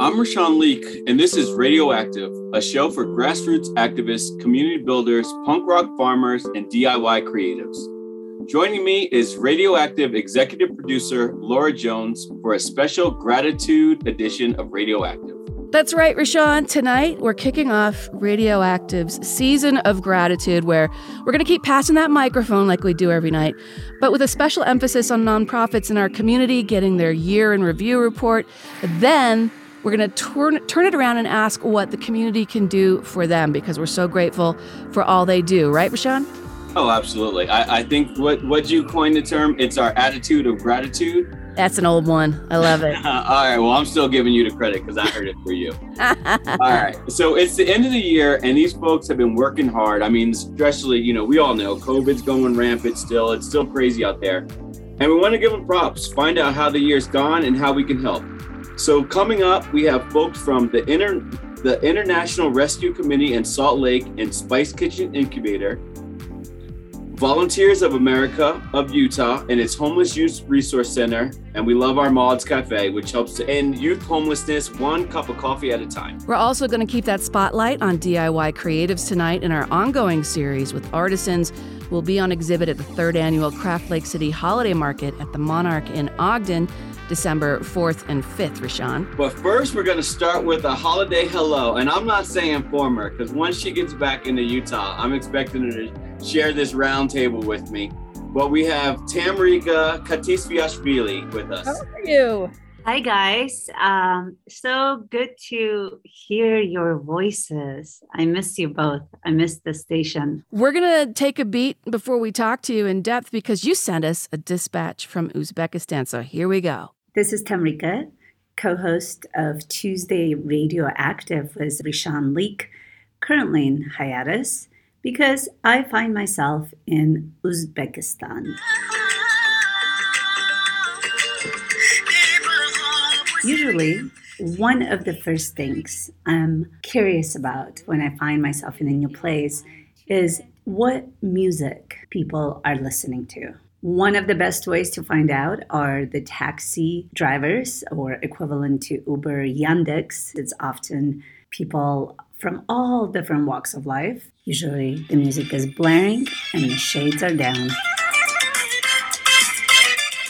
I'm Rashawn Leak, and this is Radioactive, a show for grassroots activists, community builders, punk rock farmers, and DIY creatives. Joining me is Radioactive executive producer Laura Jones for a special gratitude edition of Radioactive. That's right, Rashawn. Tonight, we're kicking off Radioactive's season of gratitude, where we're going to keep passing that microphone like we do every night, but with a special emphasis on nonprofits in our community getting their year in review report. Then, we're going to turn, turn it around and ask what the community can do for them because we're so grateful for all they do. Right, Rashawn? Oh, absolutely. I, I think what, what you coined the term, it's our attitude of gratitude. That's an old one. I love it. All right. Well, I'm still giving you the credit because I heard it for you. all right. So it's the end of the year, and these folks have been working hard. I mean, especially, you know, we all know COVID's going rampant still. It's still crazy out there. And we want to give them props, find out how the year's gone and how we can help. So coming up, we have folks from the Inter- the International Rescue Committee in Salt Lake and Spice Kitchen Incubator, Volunteers of America of Utah and its Homeless Youth Resource Center, and we love our Mods Cafe, which helps to end youth homelessness one cup of coffee at a time. We're also going to keep that spotlight on DIY creatives tonight in our ongoing series with artisans. We'll be on exhibit at the third annual Craft Lake City Holiday Market at the Monarch in Ogden. December 4th and 5th, Rashawn. But first, we're going to start with a holiday hello. And I'm not saying former, because once she gets back into Utah, I'm expecting her to share this roundtable with me. But we have Tamrika Katisviashvili with us. How are you? Hi, guys. Um, so good to hear your voices. I miss you both. I miss the station. We're going to take a beat before we talk to you in depth because you sent us a dispatch from Uzbekistan. So here we go. This is Tamrika, co host of Tuesday Radioactive with Rashawn Leak, currently in hiatus because I find myself in Uzbekistan. Usually, one of the first things I'm curious about when I find myself in a new place is what music people are listening to. One of the best ways to find out are the taxi drivers or equivalent to Uber Yandex. It's often people from all different walks of life. Usually the music is blaring and the shades are down.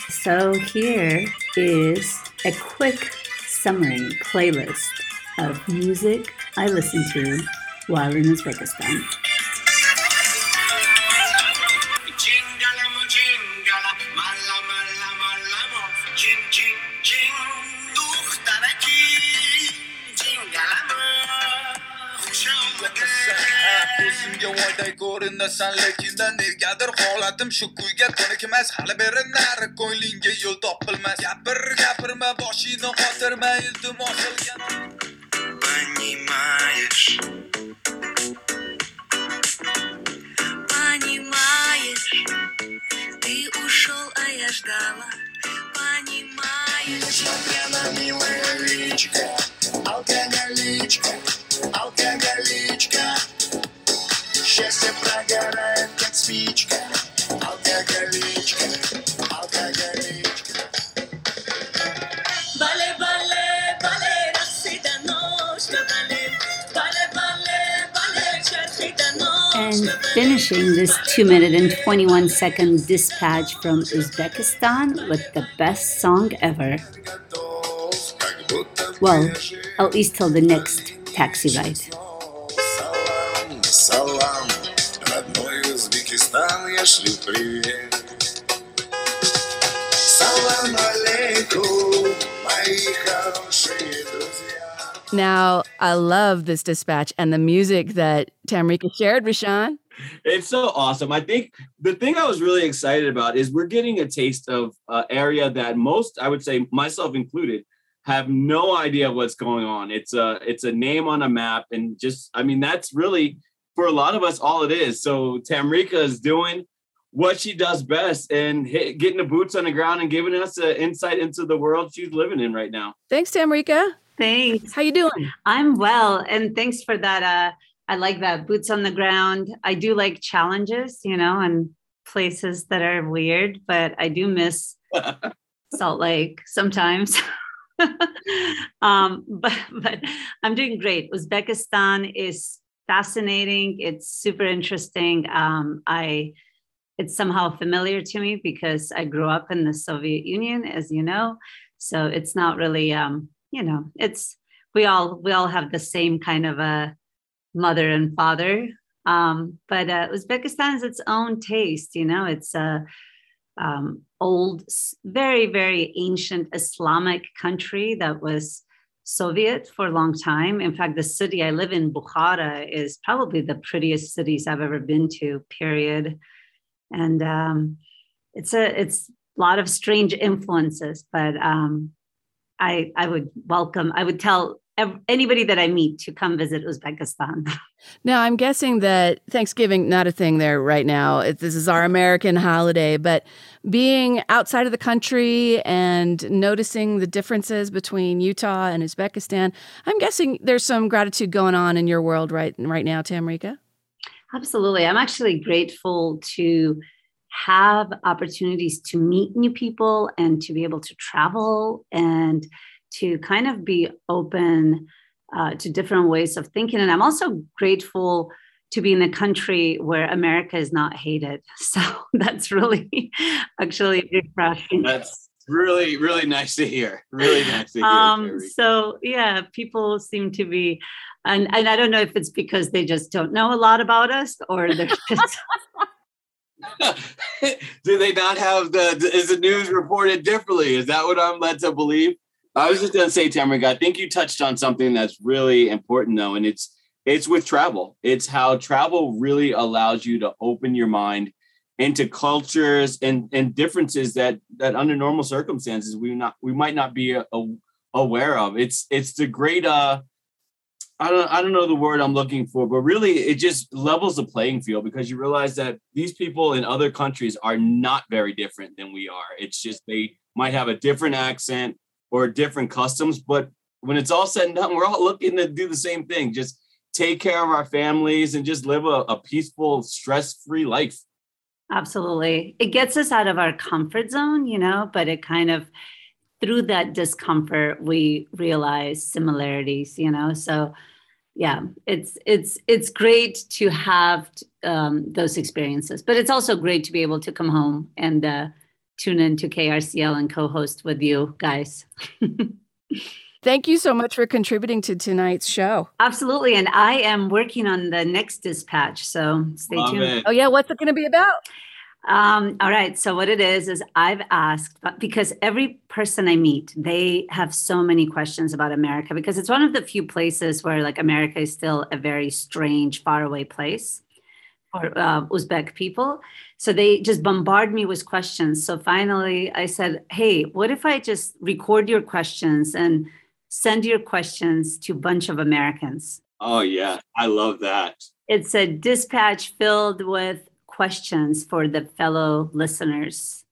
So here is a quick summary playlist of music I listen to while in Uzbekistan. Ko'rinasan lekinda negadir holatim shu kuyga ko'nikmas hali beri nari ko'nglingga yo'l topilmas. Gapir gapirma boshingni qotirma iltimos qilgan понимаешь понимаешь ты ушел а я ждала понимаешь Несмотря милая личка finishing this 2 minute and 21 second dispatch from Uzbekistan with the best song ever. Well, at least till the next taxi ride. Now, I love this dispatch and the music that Tamrika shared, Rashawn. It's so awesome. I think the thing I was really excited about is we're getting a taste of an area that most, I would say, myself included, have no idea what's going on. It's a it's a name on a map, and just I mean that's really for a lot of us all it is. So Tamrika is doing what she does best and hit, getting the boots on the ground and giving us an insight into the world she's living in right now. Thanks, Tamrika. Thanks. How you doing? I'm well, and thanks for that. Uh, I like that boots on the ground. I do like challenges, you know, and places that are weird, but I do miss Salt Lake sometimes. um, but but I'm doing great. Uzbekistan is fascinating. It's super interesting. Um, I it's somehow familiar to me because I grew up in the Soviet Union, as you know. So it's not really, um, you know, it's we all we all have the same kind of a mother and father. Um, but uh, Uzbekistan has its own taste. You know, it's a um, old, very very ancient Islamic country that was Soviet for a long time. In fact, the city I live in, Bukhara, is probably the prettiest cities I've ever been to. Period and um, it's a it's a lot of strange influences but um, i i would welcome i would tell anybody that i meet to come visit uzbekistan. Now i'm guessing that thanksgiving not a thing there right now. This is our american holiday but being outside of the country and noticing the differences between utah and uzbekistan i'm guessing there's some gratitude going on in your world right right now tamrika. Absolutely. I'm actually grateful to have opportunities to meet new people and to be able to travel and to kind of be open uh, to different ways of thinking. And I'm also grateful to be in a country where America is not hated. So that's really actually refreshing. That's really, really nice to hear. Really nice to hear. Um, so yeah, people seem to be and and I don't know if it's because they just don't know a lot about us or they're just. Do they not have the? Is the news reported differently? Is that what I'm led to believe? I was just going to say, Tamara, I think you touched on something that's really important, though, and it's it's with travel. It's how travel really allows you to open your mind into cultures and and differences that that under normal circumstances we not we might not be a, a, aware of. It's it's the great uh I don't I don't know the word I'm looking for, but really it just levels the playing field because you realize that these people in other countries are not very different than we are. It's just they might have a different accent or different customs, but when it's all said and done, we're all looking to do the same thing. Just take care of our families and just live a, a peaceful, stress-free life. Absolutely. It gets us out of our comfort zone, you know, but it kind of through that discomfort we realize similarities you know so yeah it's it's it's great to have um, those experiences but it's also great to be able to come home and uh, tune in to krcl and co-host with you guys Thank you so much for contributing to tonight's show. Absolutely. And I am working on the next dispatch. So stay Love tuned. It. Oh, yeah. What's it going to be about? Um, all right. So what it is is I've asked because every person I meet, they have so many questions about America because it's one of the few places where like America is still a very strange, faraway place for uh, Uzbek people. So they just bombard me with questions. So finally, I said, "Hey, what if I just record your questions and send your questions to a bunch of Americans?" Oh yeah, I love that. It's a dispatch filled with questions for the fellow listeners.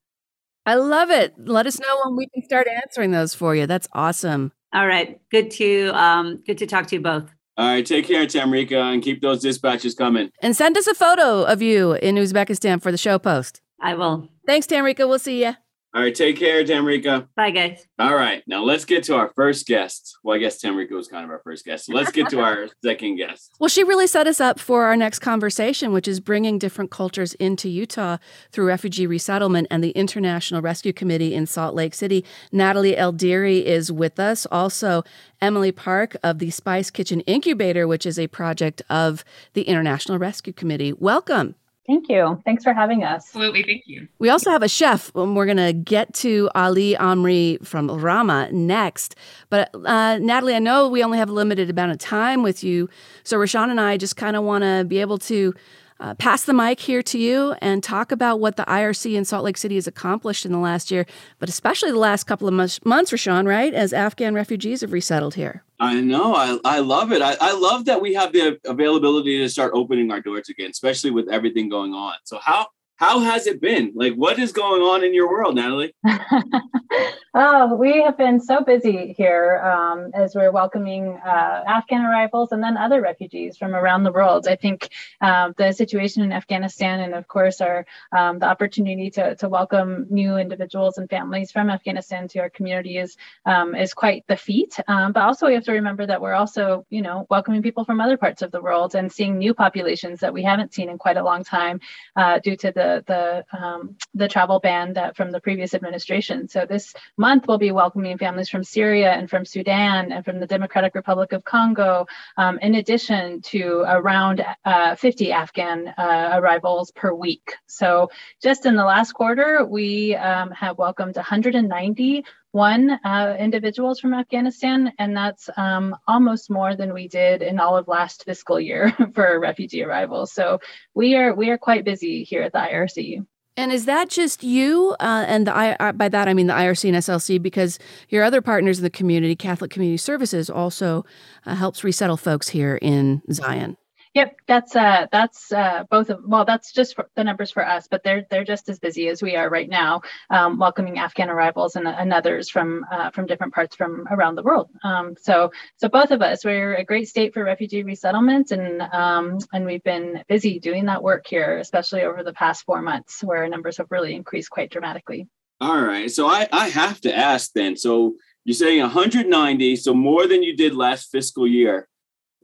I love it. Let us know when we can start answering those for you. That's awesome. All right. Good to um good to talk to you both. All right, take care, Tamrika, and keep those dispatches coming. And send us a photo of you in Uzbekistan for the show post. I will. Thanks, Tamrika. We'll see you. All right, take care, Tamrika. Bye, guys. All right, now let's get to our first guest. Well, I guess Tamrika was kind of our first guest. So let's get to our second guest. Well, she really set us up for our next conversation, which is bringing different cultures into Utah through refugee resettlement and the International Rescue Committee in Salt Lake City. Natalie El-Deiry is with us. Also, Emily Park of the Spice Kitchen Incubator, which is a project of the International Rescue Committee. Welcome. Thank you. Thanks for having us. Absolutely. Thank you. We also have a chef. Um, we're going to get to Ali Amri from Rama next. But uh, Natalie, I know we only have a limited amount of time with you. So Rashawn and I just kind of want to be able to uh, pass the mic here to you and talk about what the IRC in Salt Lake City has accomplished in the last year, but especially the last couple of months, months Rashawn, right? As Afghan refugees have resettled here. I know. I, I love it. I, I love that we have the availability to start opening our doors again, especially with everything going on. So how how has it been? Like, what is going on in your world, Natalie? oh, we have been so busy here um, as we're welcoming uh, Afghan arrivals and then other refugees from around the world. I think uh, the situation in Afghanistan and, of course, our um, the opportunity to, to welcome new individuals and families from Afghanistan to our community is um, is quite the feat. Um, but also, we have to remember that we're also, you know, welcoming people from other parts of the world and seeing new populations that we haven't seen in quite a long time uh, due to the the um, the travel ban that from the previous administration. So this month we'll be welcoming families from Syria and from Sudan and from the Democratic Republic of Congo, um, in addition to around uh, 50 Afghan uh, arrivals per week. So just in the last quarter, we um, have welcomed 190 one uh, individuals from Afghanistan, and that's um, almost more than we did in all of last fiscal year for refugee arrivals. So we are we are quite busy here at the IRC. And is that just you uh, and the I, uh, by that I mean the IRC and SLC because your other partners in the community, Catholic Community Services, also uh, helps resettle folks here in Zion. Yep, that's uh, that's uh, both of well, that's just the numbers for us, but they're they're just as busy as we are right now, um, welcoming Afghan arrivals and, and others from uh, from different parts from around the world. Um, so so both of us, we're a great state for refugee resettlement, and um, and we've been busy doing that work here, especially over the past four months, where numbers have really increased quite dramatically. All right, so I I have to ask then. So you're saying 190, so more than you did last fiscal year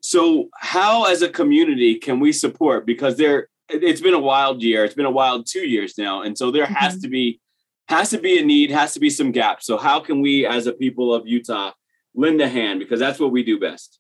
so, how as a community can we support? Because there, it's been a wild year. It's been a wild two years now, and so there mm-hmm. has to be has to be a need, has to be some gaps. So, how can we, as a people of Utah, lend a hand? Because that's what we do best.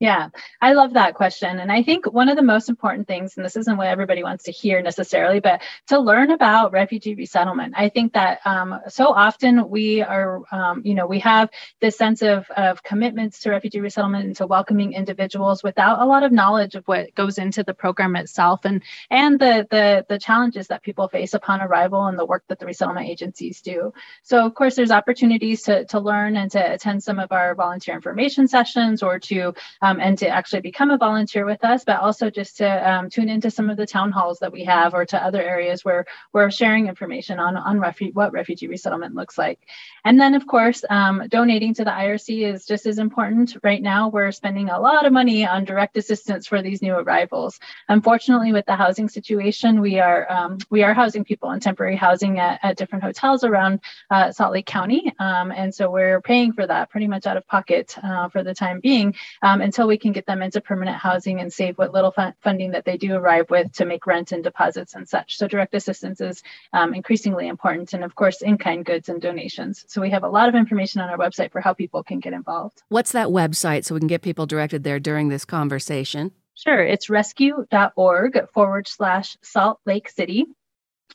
Yeah, I love that question. And I think one of the most important things, and this isn't what everybody wants to hear necessarily, but to learn about refugee resettlement. I think that um, so often we are, um, you know, we have this sense of, of commitments to refugee resettlement and to welcoming individuals without a lot of knowledge of what goes into the program itself and and the the, the challenges that people face upon arrival and the work that the resettlement agencies do. So of course, there's opportunities to, to learn and to attend some of our volunteer information sessions or to um, and to actually become a volunteer with us, but also just to um, tune into some of the town halls that we have or to other areas where we're sharing information on, on refu- what refugee resettlement looks like. And then, of course, um, donating to the IRC is just as important. Right now, we're spending a lot of money on direct assistance for these new arrivals. Unfortunately, with the housing situation, we are um, we are housing people in temporary housing at, at different hotels around uh, Salt Lake County, um, and so we're paying for that pretty much out of pocket uh, for the time being um, until until we can get them into permanent housing and save what little funding that they do arrive with to make rent and deposits and such. So direct assistance is um, increasingly important. And of course, in-kind goods and donations. So we have a lot of information on our website for how people can get involved. What's that website so we can get people directed there during this conversation? Sure, it's rescue.org forward slash Salt Lake City.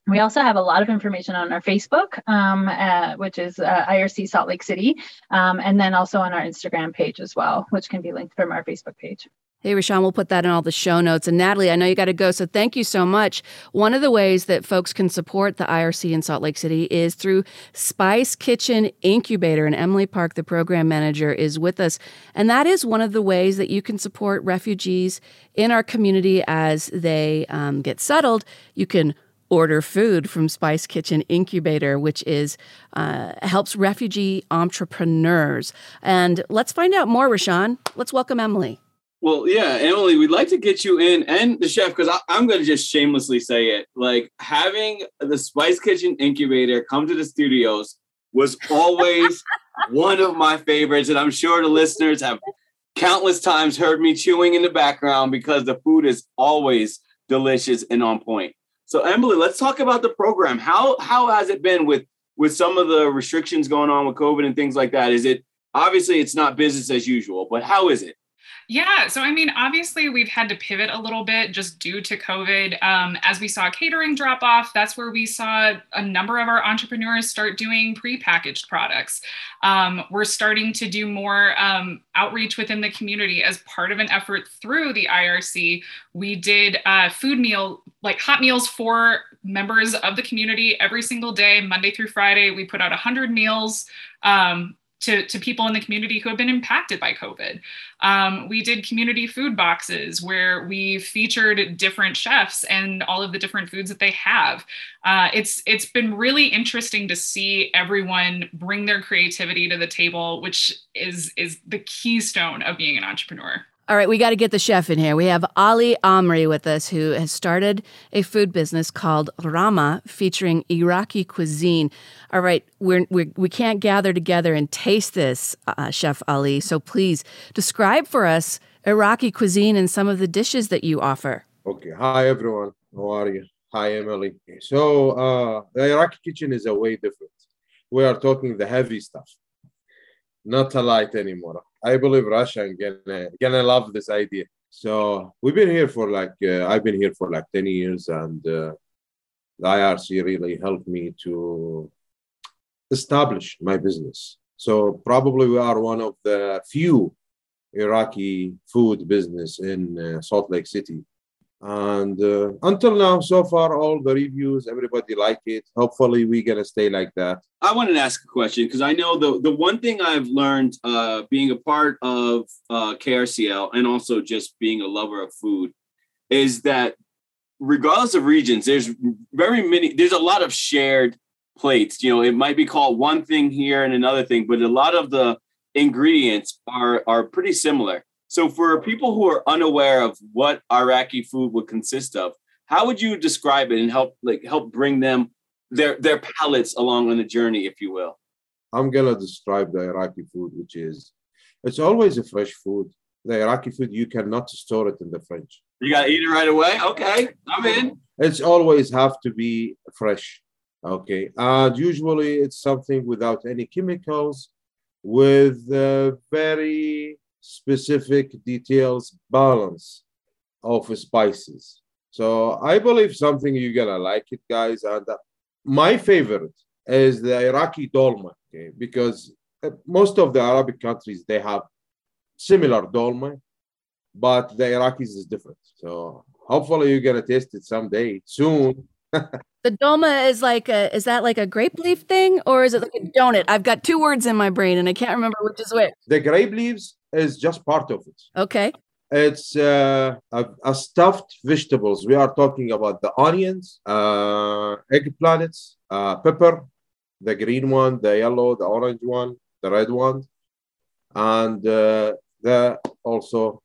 We also have a lot of information on our Facebook, um, uh, which is uh, IRC Salt Lake City, um, and then also on our Instagram page as well, which can be linked from our Facebook page. Hey, Rashawn, we'll put that in all the show notes. And Natalie, I know you got to go, so thank you so much. One of the ways that folks can support the IRC in Salt Lake City is through Spice Kitchen Incubator. And Emily Park, the program manager, is with us. And that is one of the ways that you can support refugees in our community as they um, get settled. You can order food from Spice Kitchen Incubator, which is uh, helps refugee entrepreneurs. And let's find out more, Rashawn. Let's welcome Emily. Well, yeah, Emily, we'd like to get you in and the chef because I'm going to just shamelessly say it. Like having the Spice Kitchen Incubator come to the studios was always one of my favorites, and I'm sure the listeners have countless times heard me chewing in the background because the food is always delicious and on point. So Emily, let's talk about the program. How how has it been with with some of the restrictions going on with COVID and things like that? Is it obviously it's not business as usual, but how is it? Yeah. So, I mean, obviously, we've had to pivot a little bit just due to COVID. Um, as we saw catering drop off, that's where we saw a number of our entrepreneurs start doing prepackaged products. Um, we're starting to do more um, outreach within the community as part of an effort through the IRC. We did uh, food meal, like hot meals for members of the community every single day, Monday through Friday. We put out 100 meals. Um, to, to people in the community who have been impacted by COVID. Um, we did community food boxes where we featured different chefs and all of the different foods that they have. Uh, it's it's been really interesting to see everyone bring their creativity to the table, which is is the keystone of being an entrepreneur. All right, we got to get the chef in here. We have Ali Amri with us, who has started a food business called Rama, featuring Iraqi cuisine. All right, we're, we're, we can't gather together and taste this, uh, Chef Ali. So please describe for us Iraqi cuisine and some of the dishes that you offer. Okay. Hi, everyone. How are you? Hi, Emily. So, uh, the Iraqi kitchen is a way different. We are talking the heavy stuff, not a light anymore. I believe Rashawn gonna gonna love this idea. So we've been here for like uh, I've been here for like ten years, and uh, the IRC really helped me to establish my business. So probably we are one of the few Iraqi food business in uh, Salt Lake City and uh, until now so far all the reviews everybody like it hopefully we're gonna stay like that I wanted to ask a question because I know the the one thing I've learned uh, being a part of uh, KRCL and also just being a lover of food is that regardless of regions, there's very many. There's a lot of shared plates. You know, it might be called one thing here and another thing, but a lot of the ingredients are are pretty similar. So for people who are unaware of what Iraqi food would consist of, how would you describe it and help like help bring them their their palates along on the journey, if you will? i'm gonna describe the iraqi food which is it's always a fresh food the iraqi food you cannot store it in the fridge You gotta eat it right away. Okay, I'm in. it's always have to be fresh okay and usually it's something without any chemicals with uh, very specific details balance of spices so i believe something you're gonna like it guys and uh, my favorite is the iraqi dolma okay because uh, most of the arabic countries they have similar dolma but the iraqis is different so hopefully you're gonna taste it someday soon The dolma is like a is that like a grape leaf thing or is it like a donut? I've got two words in my brain and I can't remember which is which. The grape leaves is just part of it. Okay. It's uh, a, a stuffed vegetables. We are talking about the onions, uh, eggplants, uh, pepper, the green one, the yellow, the orange one, the red one, and uh, the also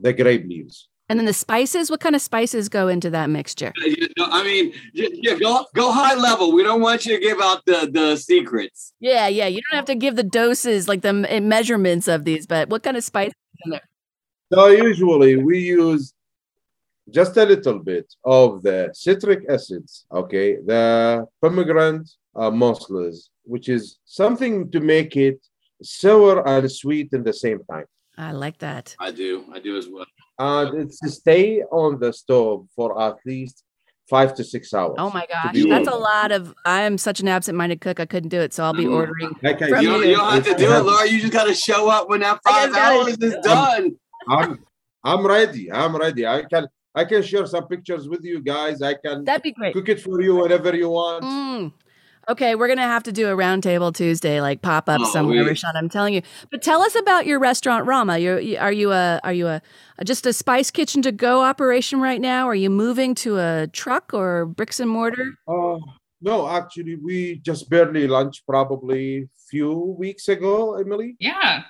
the grape leaves. And then the spices, what kind of spices go into that mixture? You know, I mean, yeah, yeah, go go high level. We don't want you to give out the the secrets. Yeah, yeah. You don't have to give the doses, like the measurements of these, but what kind of spices in there? So usually we use just a little bit of the citric acids, okay, the pomegranate uh, molasses, which is something to make it sour and sweet in the same time. I like that. I do. I do as well. And it's to stay on the stove for at least five to six hours. Oh my gosh, that's a lot of. I am such an absent-minded cook. I couldn't do it, so I'll be Mm. ordering. Okay, From You don't, you. you don't have to do it, Laura. You just gotta show up when that I five hours is done. I'm, I'm ready. I'm ready. I can I can share some pictures with you guys. I can That'd be great. cook it for you whenever you want. Mm. Okay, we're gonna have to do a roundtable Tuesday, like pop up Oh, somewhere, we- Rashawn. I'm telling you. But tell us about your restaurant, Rama. You're, you, are you a are you a, a just a spice kitchen to go operation right now? Are you moving to a truck or bricks and mortar? Uh, no, actually, we just barely launched probably few weeks ago, Emily. Yeah.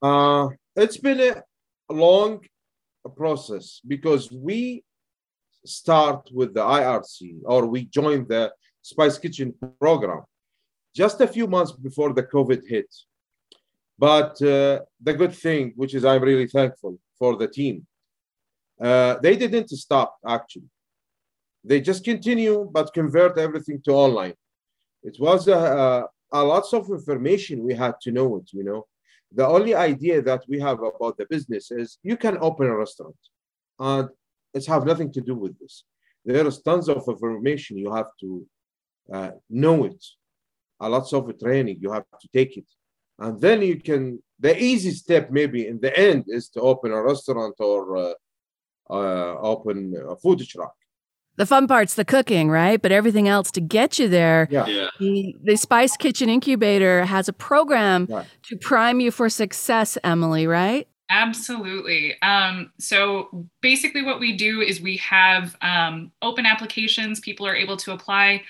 Uh, it's been a long process because we start with the IRC or we joined the Spice Kitchen program just a few months before the COVID hit. But uh, the good thing, which is I'm really thankful for the team, uh, they didn't stop actually. They just continue, but convert everything to online. It was a, a, a lots of information we had to know it, you know the only idea that we have about the business is you can open a restaurant and it's have nothing to do with this there is tons of information you have to uh, know it a lots of training you have to take it and then you can the easy step maybe in the end is to open a restaurant or uh, uh, open a food truck the fun part's the cooking, right? But everything else to get you there. Yeah. Yeah. The, the Spice Kitchen Incubator has a program Right. to prime you for success, Emily, right? Absolutely. Um, so basically, what we do is we have um, open applications. People are able to apply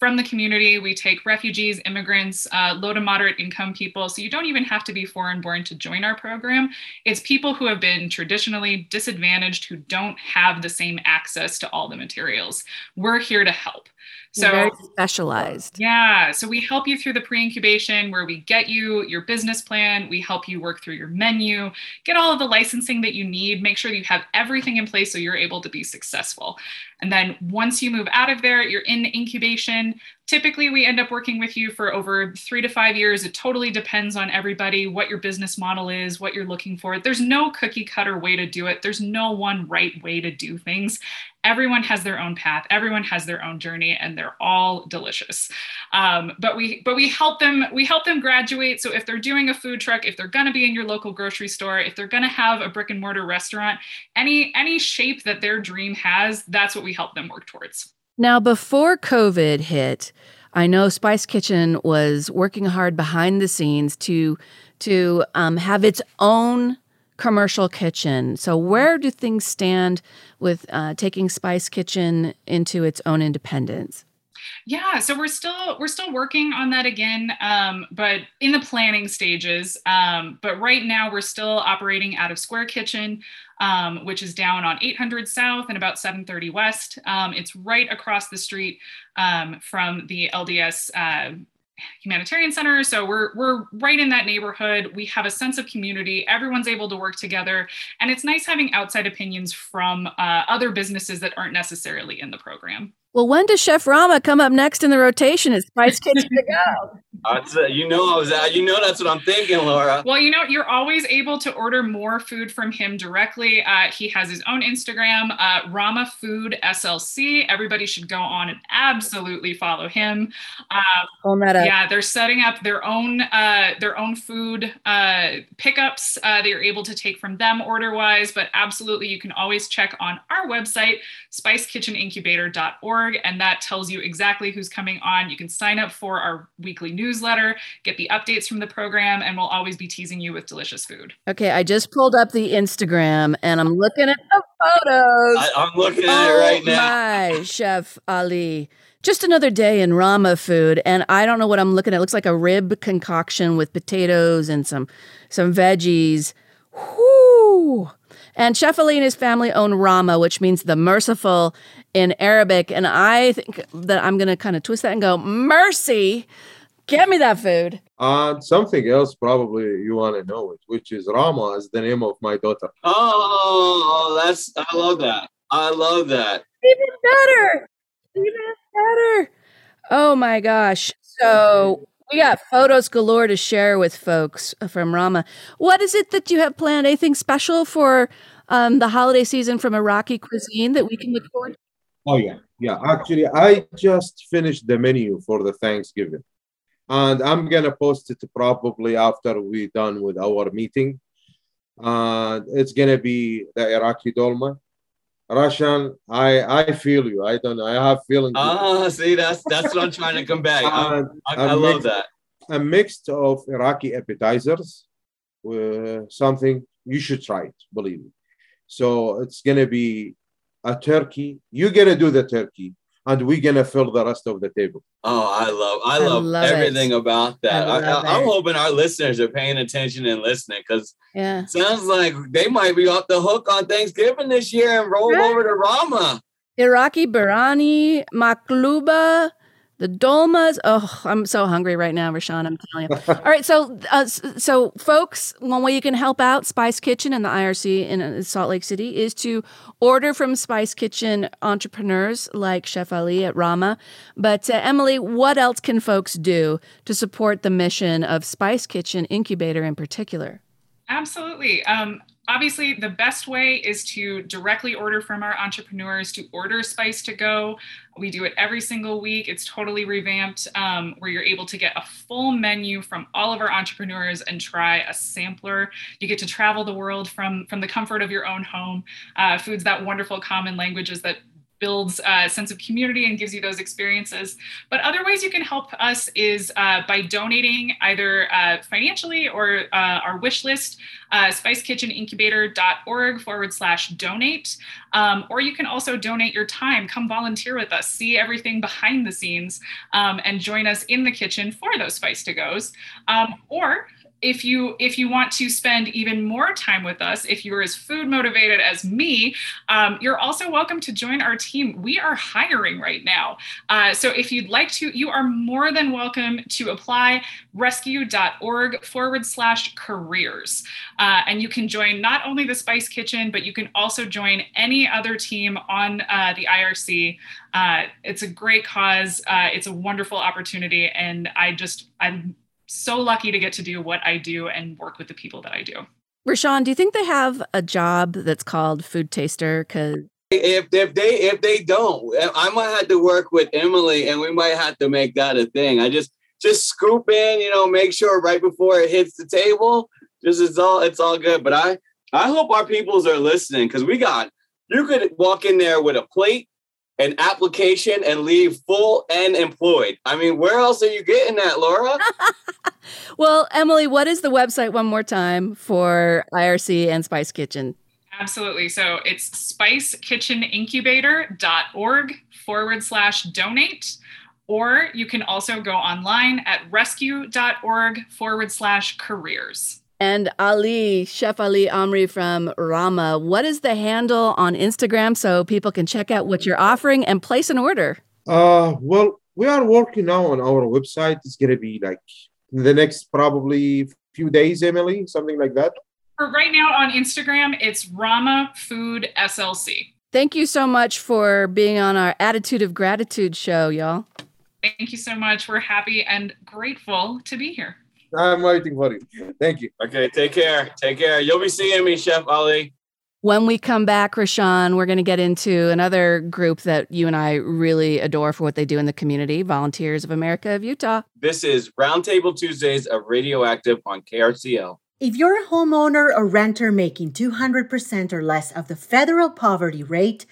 from the community. We take refugees, immigrants, uh, low to moderate income people. So you don't even have to be foreign born to join our program. It's people who have been traditionally disadvantaged who don't have the same access to all the materials. We're here to help. So very specialized. yeah, so we help you through the pre incubation where we get you your business plan, we help you work through your menu, get all of the licensing that you need, make sure you have everything in place so you're able to be successful. And then once you move out of there, you're in incubation. Typically, we end up working with you for over three to five years. It totally depends on everybody, what your business model is, what you're looking for. There's no cookie cutter way to do it, there's no one right way to do things everyone has their own path everyone has their own journey and they're all delicious um, but we but we help them we help them graduate so if they're doing a food truck if they're to be in your local grocery store if they're to have a brick and mortar restaurant any any shape that their dream has that's what we help them work towards Now, before COVID hit, I know Spice Kitchen was working hard behind the scenes to to um, have its own commercial kitchen. So, where do things stand with uh, taking Spice Kitchen into its own independence? Yeah so we're still we're still working on that again um, but in the planning stages um, but right now we're still operating out of square kitchen um, which is down on 800 south and about 730 west. Um, it's right across the street um, from the lds uh, humanitarian center. So we're we're right in that neighborhood. We have a sense of community. Everyone's able to work together. And it's nice having outside opinions from uh, other businesses that aren't necessarily in the program Well, when does Chef Rama come up next in the rotation at Spice Kitchen to go? That's, uh, you know, I was. Uh, you know, that's what I'm thinking, Laura. Well, you know, you're always able to order more food from him directly. Uh, he has his own Instagram, uh, Rama Food SLC. Everybody should go on and absolutely follow him. Uh, Hold that yeah, they're setting up their own uh, their own food uh, pickups uh, that you're able to take from them order wise. But absolutely, you can always check on our website, spicekitchenincubator.org, and that tells you exactly who's coming on. You can sign up for our weekly newsletter, get the updates from the program, and we'll always be teasing you with delicious food. Okay, I just pulled up the Instagram and I'm looking at the photos. I, I'm looking at oh it right now. Oh my, Chef Ali. Just another day in Rama food, and I don't know what I'm looking at. It looks like a rib concoction with potatoes and some some veggies. Whoo! And Chef Ali and his family own Rama, which means the merciful in Arabic. And I think that I'm going to kind of twist that and go, mercy, get me that food. And something else probably you want to know it, which is Rama is the name of my daughter. Oh, that's. I love that. I love that. Even better. Even better. Oh my gosh. So we got photos galore to share with folks from Rama. What is it that you have planned? Anything special for um, the holiday season from Iraqi cuisine that we can look forward to? Oh yeah, yeah. Actually, I just finished the menu for the Thanksgiving, and I'm gonna post it probably after we done with our meeting. And it's gonna be the Iraqi dolma. Rashawn, I I feel you. I don't know. I have feelings. Ah, see, that's that's what I'm trying to combat. I, I, love mix- that. a mix of Iraqi appetizers, with something you should try it. Believe me. So it's gonna be a turkey. You're gonna do the turkey, and we're gonna fill the rest of the table. Oh, I love, I I love, love it. everything about that. I I love I, am hoping our listeners are paying attention and listening because Yeah. sounds like they might be off the hook on Thanksgiving this year and roll Right. over to Rama. Iraqi biryani, makluba, the dolmas. Oh, I'm so hungry right now, Rashawn. I'm telling you. All right, so uh, so folks, one way you can help out Spice Kitchen and the IRC in uh, Salt Lake City is to order from Spice Kitchen entrepreneurs like Chef Ali at Rama. But uh, Emily, what else can folks do to support the mission of Spice Kitchen Incubator in particular? Absolutely. Um, obviously, the best way is to directly order from our entrepreneurs to order Spice to Go. We do it every single week. It's totally revamped, um, where you're able to get a full menu from all of our entrepreneurs and try a sampler. You get to travel the world from from the comfort of your own home. Uh, food's that wonderful common languages that builds a sense of community and gives you those experiences. But other ways you can help us is uh, by donating either uh, financially or uh, our wish list, uh, spicekitchenincubator.org forward slash donate. Um, or you can also donate your time, come volunteer with us, see everything behind the scenes, um, and join us in the kitchen for those spice to goes. Um, or if you if you want to spend even more time with us if you're as food motivated as me um, you're also welcome to join our team. We are hiring right now. Uh, so if you'd like to you are more than welcome to apply rescue.org forward slash careers. Uh, and you can join not only the spice kitchen but you can also join any other team on uh, the irc uh, it's a great cause. Uh, it's a wonderful opportunity and i just i'm so lucky to get to do what I do and work with the people that I do. Rashawn, do you think they have a job that's called food taster? Because if if they if they don't, I might have to work with Emily, and we might have to make that a thing. I just just scoop in, you know, make sure right before it hits the table. Just it's all it's all good. But I I hope our peoples are listening because we got you could walk in there with a plate an application and leave full and employed. I mean, where else are you getting that, Laura? well, Emily, what is the website one more time for IRC and Spice Kitchen? Absolutely. So it's spicekitchenincubator.org forward slash donate. Or you can also go online at rescue.org forward slash careers. And Ali, Chef Ali Amri from Rama, what is the handle on Instagram so people can check out what you're offering and place an order? Uh, well, we are working now on our website. It's gonna be like the next probably few days, Emily, something like that. For right now on Instagram, it's Rama Food SLC. Thank you so much for being on our Attitude of Gratitude show, y'all. Thank you so much. We're happy and grateful to be here. I'm waiting for you. Thank you. Okay, take care. Take care. You'll be seeing me, Chef Ali. When we come back, Rashawn, we're going to get into another group that you and I really adore for what they do in the community Volunteers of America of Utah. This is Roundtable Tuesdays of Radioactive on KRCL. If you're a homeowner or renter making 200% or less of the federal poverty rate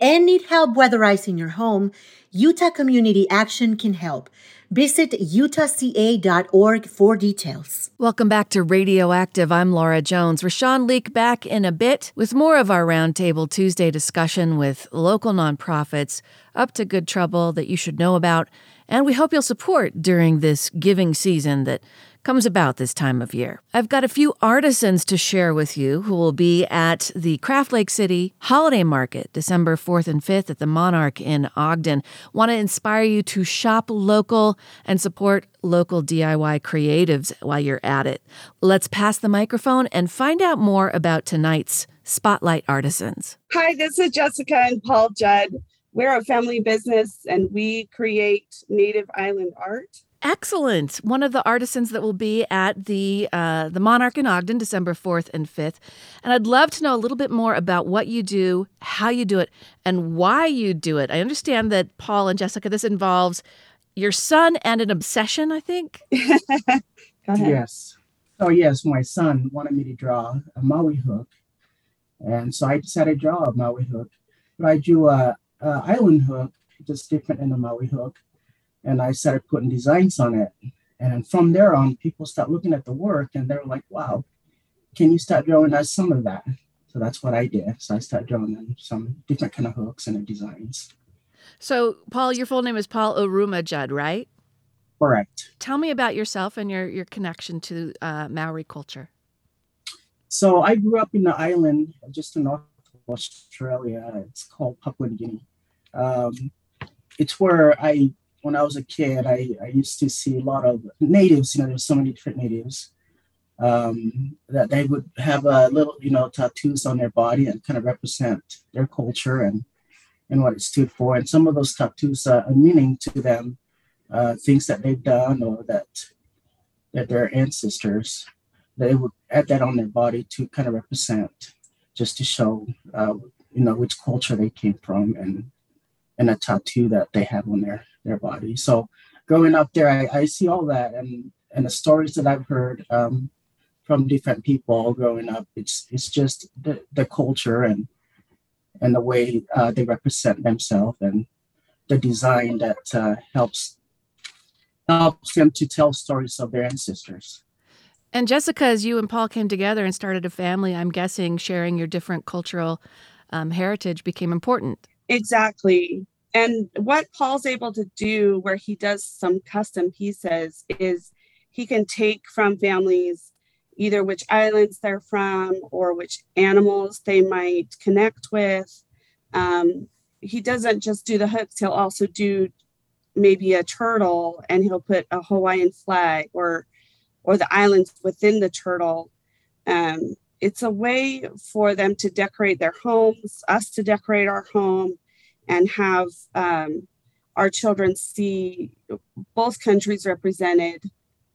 and need help weatherizing your home, Utah Community Action can help. Visit utahca.org for details. Welcome back to Radioactive. I'm Laura Jones. Rashawn Leak back in a bit with more of our Roundtable Tuesday discussion with local nonprofits up to good trouble that you should know about. And we hope you'll support during this giving season that comes about this time of year. I've got a few artisans to share with you who will be at the Craft Lake City Holiday Market December 4th and 5th at the Monarch in Ogden. Want to inspire you to shop local and support local DIY creatives while you're at it. Let's pass the microphone and find out more about tonight's Spotlight Artisans. Hi, this is Jessica and Paul Judd. We're a family business and we create native island art. Excellent. One of the artisans that will be at the uh, the Monarch in Ogden, December fourth and fifth, and I'd love to know a little bit more about what you do, how you do it, and why you do it. I understand that Paul and Jessica, this involves your son and an obsession. I think. yes. Oh yes, my son wanted me to draw a Maui hook, and so I decided to draw a Maui hook. But I drew a, a island hook, just different than a Maui hook and I started putting designs on it. And from there on, people start looking at the work and they're like, wow, can you start drawing us some of that? So that's what I did. So I started drawing them some different kind of hooks and designs. So, Paul, your full name is Paul Oruma Judd, right? Correct. Tell me about yourself and your, your connection to uh, Maori culture. So, I grew up in the island just in North Australia. It's called Papua New Guinea. Um, it's where I when I was a kid, I, I used to see a lot of natives, you know, there's so many different natives, um, that they would have a little, you know, tattoos on their body and kind of represent their culture and, and what it stood for. And some of those tattoos uh, are meaning to them, uh, things that they've done or that, that their ancestors, they would add that on their body to kind of represent, just to show, uh, you know, which culture they came from and, and a tattoo that they have on their their body. So growing up there, I, I see all that and and the stories that I've heard um, from different people growing up. It's it's just the, the culture and and the way uh, they represent themselves and the design that uh, helps helps them to tell stories of their ancestors. And Jessica, as you and Paul came together and started a family, I'm guessing sharing your different cultural um, heritage became important. Exactly. And what Paul's able to do, where he does some custom pieces, is he can take from families either which islands they're from or which animals they might connect with. Um, he doesn't just do the hooks, he'll also do maybe a turtle and he'll put a Hawaiian flag or or the islands within the turtle. Um, it's a way for them to decorate their homes, us to decorate our home, and have um, our children see both countries represented.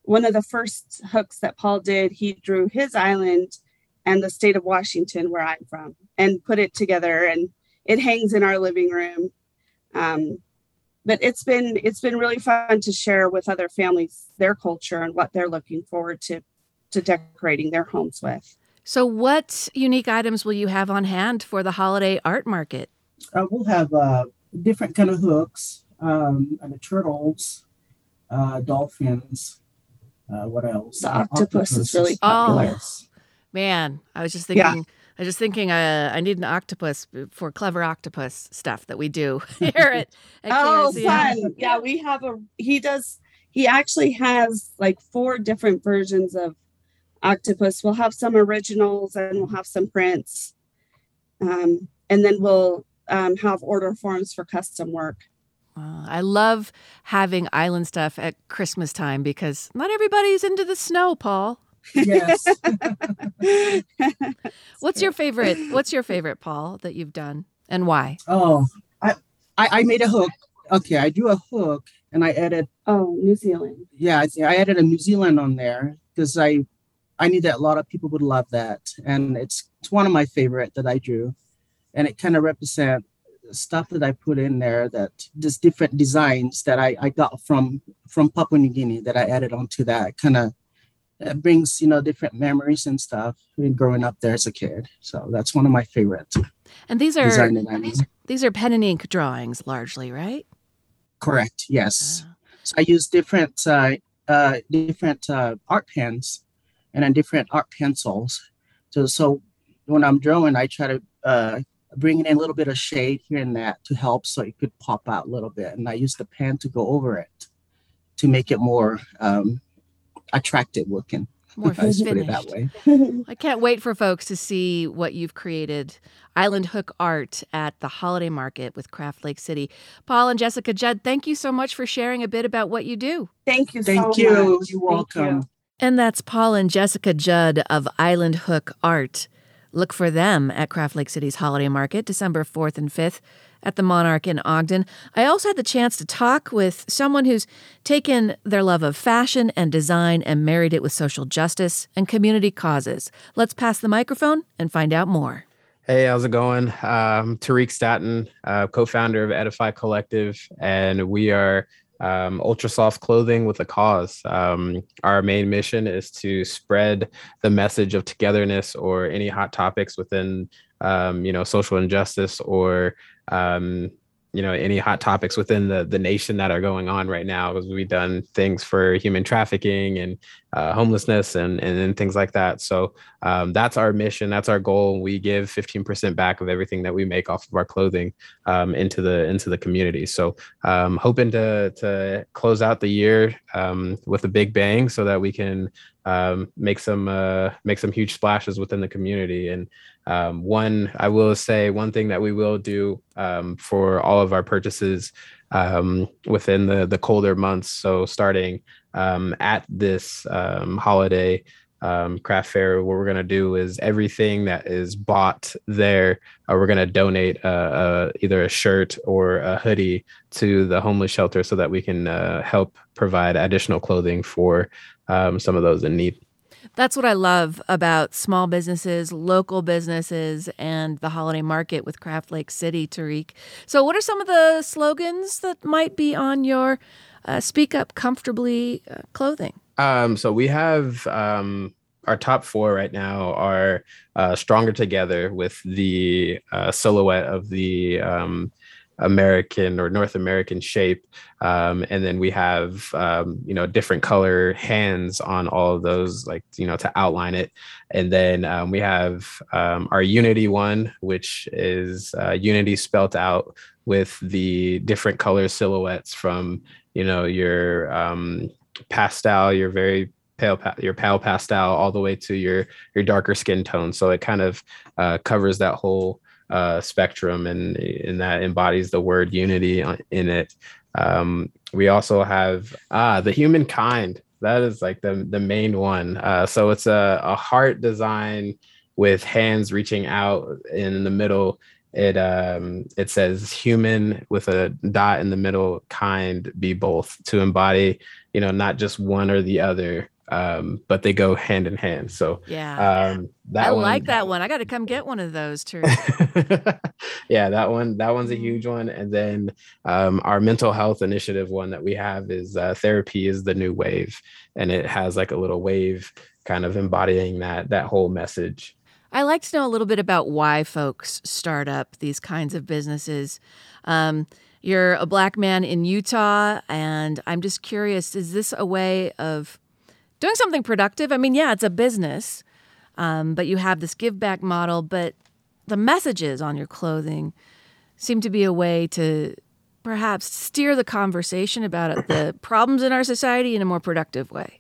One of the first hooks that Paul did, he drew his island and the state of Washington, where I'm from, and put it together, and it hangs in our living room. Um, but it's been it's been really fun to share with other families their culture and what they're looking forward to to decorating their homes with. So, what unique items will you have on hand for the holiday art market? Uh, we'll have uh, different kind of hooks, um, and the turtles, uh, dolphins. Uh, what else? The octopus is really popular. Oh, man, I was just Yeah. thinking. I was just thinking. Uh, I need an octopus for clever octopus stuff that we do here at. at Oh, KRC. fun! Yeah, we have a. He does. He actually has like four different versions of octopus. We'll have some originals and we'll have some prints, um, and then we'll um, have order forms for custom work. Wow, I love having island stuff at Christmas time because not everybody's into the snow, Paul. Yes. What's your favorite? What's your favorite, Paul, that you've done, and why? Oh, I, I I made a hook. Okay, I drew a hook and I added. Oh, New Zealand. Yeah, I, I added a New Zealand on there because I I knew that a lot of people would love that, and it's it's one of my favorite that I drew, and it kind of represent stuff that I put in there that just different designs that I I got from from Papua New Guinea that I added onto that kind of. Brings you know different memories and stuff in growing up there as a kid. So that's one of my favorite And these are design that I made. these are pen and ink drawings largely, right? Correct. Yes. So I use different uh, uh, different uh, art pens and then different art pencils. So so when I'm drawing, I try to uh, bring in a little bit of shade here and that to help, so it could pop out a little bit. And I use the pen to go over it to make it more um, attractive looking. More Let's put it that finished. way. I can't wait for folks to see what you've created. Island Hook Art at the Holiday Market with Craft Lake City. Paul and Jessica Judd, thank you so much for sharing a bit about what you do. Thank you Thank so you. much. You're Thank you. welcome. And that's Paul and Jessica Judd of Island Hook Art. Look for them at Craft Lake City's Holiday Market, December 4th and 5th at the Monarch in Ogden. I also had the chance to talk with someone who's taken their love of fashion and design and married it with social justice and community causes. Let's pass the microphone and find out more. Hey, how's it going? Um, Tariq Staten, uh, co-founder of Edify Collective, and we are um, ultra soft clothing with a cause. Um, our main mission is to spread the message of togetherness or any hot topics within, um, you know, social injustice or um, you know any hot topics within the the nation that are going on right now because we've done things for human trafficking and uh, homelessness and, and and things like that. So um, that's our mission that's our goal. We give 15% back of everything that we make off of our clothing um, into the into the community. So um, hoping to to close out the year um, with a big bang so that we can um, make some uh, make some huge splashes within the community. And um, one i will say one thing that we will do um, for all of our purchases um, within the the colder months so starting um, at this um, holiday um, craft fair what we're going to do is everything that is bought there uh, we're going to donate uh, uh, either a shirt or a hoodie to the homeless shelter so that we can uh, help provide additional clothing for some of those in need That's what I love about small businesses, local businesses, and the holiday market with Craft Lake City, Tariq. So, what are some of the slogans that might be on your uh, Speak Up Comfortably uh, clothing? Um, so we have um, our top four right now are uh, "Stronger Together" with the uh, silhouette of the um, American or North American shape, um, and then we have um, you know different color hands on all of those, like you know to outline it, and then um, we have um, our Unity one, which is uh, Unity spelt out with the different color silhouettes from you know your um, pastel, your very pale your pale pastel all the way to your your darker skin tone. So it kind of uh, covers that whole uh, spectrum and and that embodies the word unity in it. Um, we also have ah the humankind. That is like the the main one. Uh, so it's a, a heart design with hands reaching out in the middle. It um it says human with a dot in the middle kind be both to embody you know not just one or the other um, but they go hand in hand. So yeah, um, that I one, like that one. I got to come get one of those too. yeah, that one that one's a huge one. And then um, our mental health initiative one that we have is uh, therapy is the new wave, and it has like a little wave kind of embodying that that whole message. I like to know a little bit about why folks start up these kinds of businesses. Um, you're a black man in Utah, and I'm just curious: is this a way of doing something productive. I mean, yeah, it's a business, um, but you have this give back model, but the messages on your clothing seem to be a way to perhaps steer the conversation about the problems in our society in a more productive way.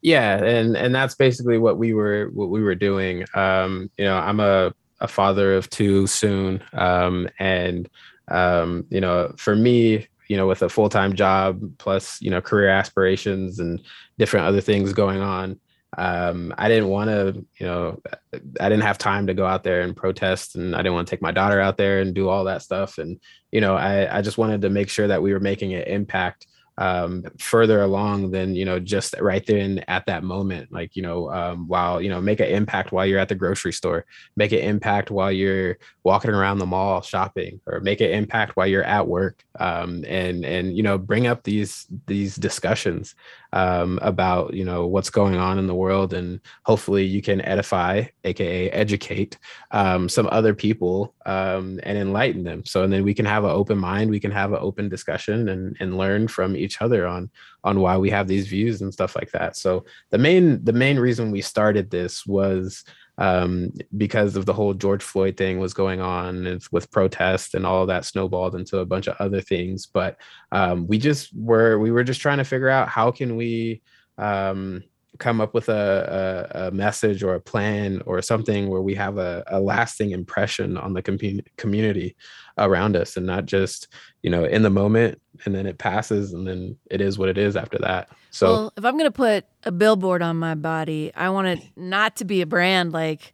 Yeah, and and that's basically what we were what we were doing. Um, you know, I'm a a father of two soon, um, and um, you know, for me, you know, with a full time job plus, you know, career aspirations and different other things going on. Um, I didn't want to, you know, I didn't have time to go out there and protest, and I didn't want to take my daughter out there and do all that stuff. And you know, I, I just wanted to make sure that we were making an impact um, further along than you know just right then at that moment like you know um, while you know make an impact while you're at the grocery store make an impact while you're walking around the mall shopping or make an impact while you're at work um, and and you know bring up these these discussions um, about you know what's going on in the world and hopefully you can edify aka educate um, some other people um, and enlighten them so and then we can have an open mind we can have an open discussion and and learn from each other on on why we have these views and stuff like that. So the main the main reason we started this was um, because of the whole George Floyd thing was going on with protests and all that snowballed into a bunch of other things. But um, we just were we were just trying to figure out how can we um, come up with a, a, a, message or a plan or something where we have a, a lasting impression on the com- community around us and not just you know in the moment and then it passes and then it is what it is after that. So well, if i'm going to put a billboard on my body i want it not to be a brand like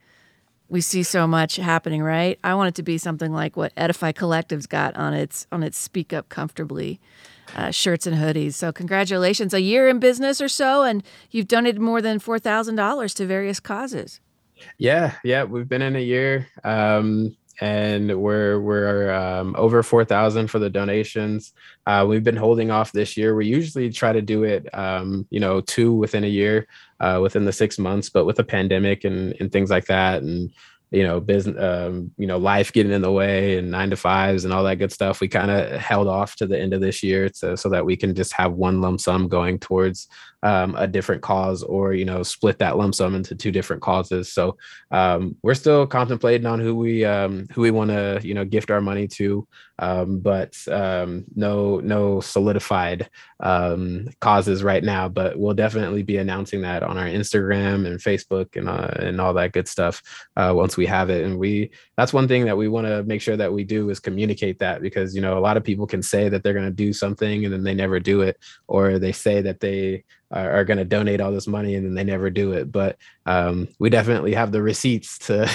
we see so much happening right? I want it to be something like what edify collective's got on its on its speak up comfortably uh, shirts and hoodies. So, congratulations. A year in business or so, and you've donated more than $4,000 to various causes. Yeah, yeah, we've been in a year. Um, and we're we're um, over 4000 for the donations uh, we've been holding off this year we usually try to do it um, you know two within a year uh, within the six months but with a pandemic and, and things like that and you know business um, you know life getting in the way and nine to fives and all that good stuff we kind of held off to the end of this year to, so that we can just have one lump sum going towards um, a different cause or you know split that lump sum into two different causes. So um, we're still contemplating on who we um, who we want to you know gift our money to um, but um, no no solidified um, causes right now but we'll definitely be announcing that on our instagram and facebook and, uh, and all that good stuff uh, once we have it. And we that's one thing that we want to make sure that we do is communicate that because you know a lot of people can say that they're going to do something and then they never do it or they say that they are, are going to donate all this money and then they never do it. But um, we definitely have the receipts to,